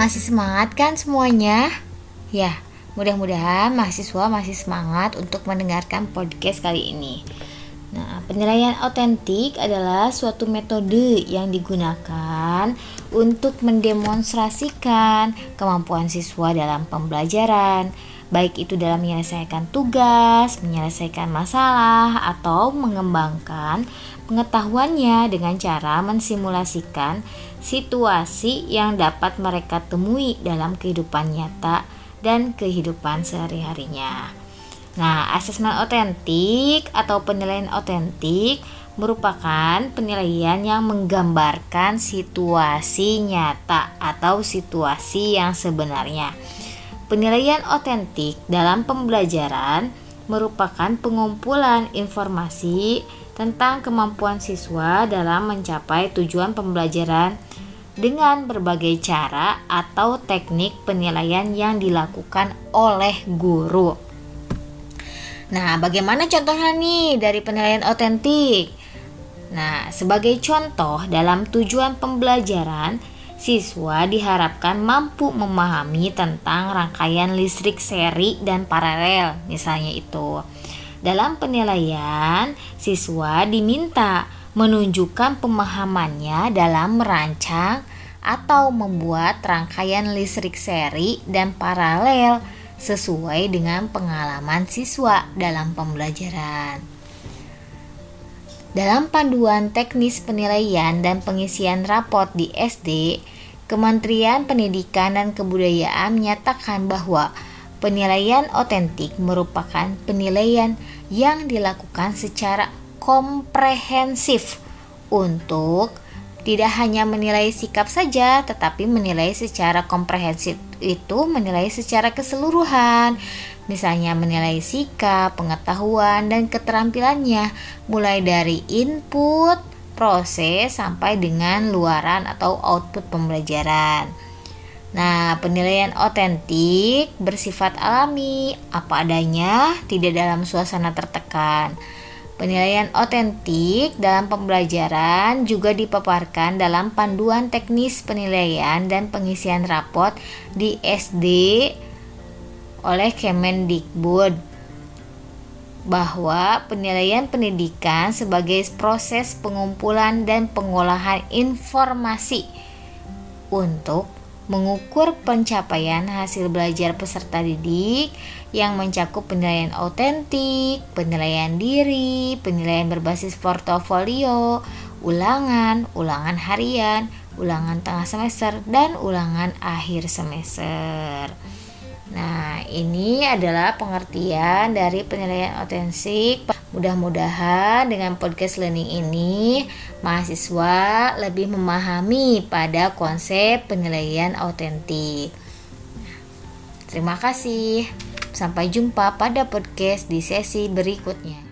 Masih semangat kan semuanya? Ya, mudah-mudahan mahasiswa masih semangat untuk mendengarkan podcast kali ini. Nah, penilaian otentik adalah suatu metode yang digunakan untuk mendemonstrasikan kemampuan siswa dalam pembelajaran, baik itu dalam menyelesaikan tugas, menyelesaikan masalah, atau mengembangkan pengetahuannya dengan cara mensimulasikan situasi yang dapat mereka temui dalam kehidupan nyata dan kehidupan sehari-harinya. Nah, asesmen otentik atau penilaian otentik merupakan penilaian yang menggambarkan situasi nyata atau situasi yang sebenarnya. Penilaian otentik dalam pembelajaran merupakan pengumpulan informasi tentang kemampuan siswa dalam mencapai tujuan pembelajaran dengan berbagai cara atau teknik penilaian yang dilakukan oleh guru. Nah, bagaimana contohnya nih dari penilaian otentik? Nah, sebagai contoh dalam tujuan pembelajaran, siswa diharapkan mampu memahami tentang rangkaian listrik seri dan paralel, misalnya itu. Dalam penilaian, siswa diminta menunjukkan pemahamannya dalam merancang atau membuat rangkaian listrik seri dan paralel sesuai dengan pengalaman siswa dalam pembelajaran. Dalam panduan teknis penilaian dan pengisian raport di SD, Kementerian Pendidikan dan Kebudayaan menyatakan bahwa penilaian otentik merupakan penilaian yang dilakukan secara komprehensif untuk tidak hanya menilai sikap saja, tetapi menilai secara komprehensif itu menilai secara keseluruhan. Misalnya menilai sikap, pengetahuan, dan keterampilannya mulai dari input, proses, sampai dengan luaran atau output pembelajaran. Nah, penilaian otentik bersifat alami, apa adanya, tidak dalam suasana tertekan. Penilaian otentik dalam pembelajaran juga dipaparkan dalam panduan teknis penilaian dan pengisian raport di SD oleh Kemendikbud bahwa penilaian pendidikan sebagai proses pengumpulan dan pengolahan informasi untuk mengukur pencapaian hasil belajar peserta didik yang mencakup penilaian otentik, penilaian diri, penilaian berbasis portofolio, ulangan, ulangan harian, ulangan tengah semester, dan ulangan akhir semester. Nah, ini adalah pengertian dari penilaian otentik. Mudah-mudahan dengan podcast learning ini mahasiswa lebih memahami pada konsep penilaian otentik. Terima kasih. Sampai jumpa pada podcast di sesi berikutnya.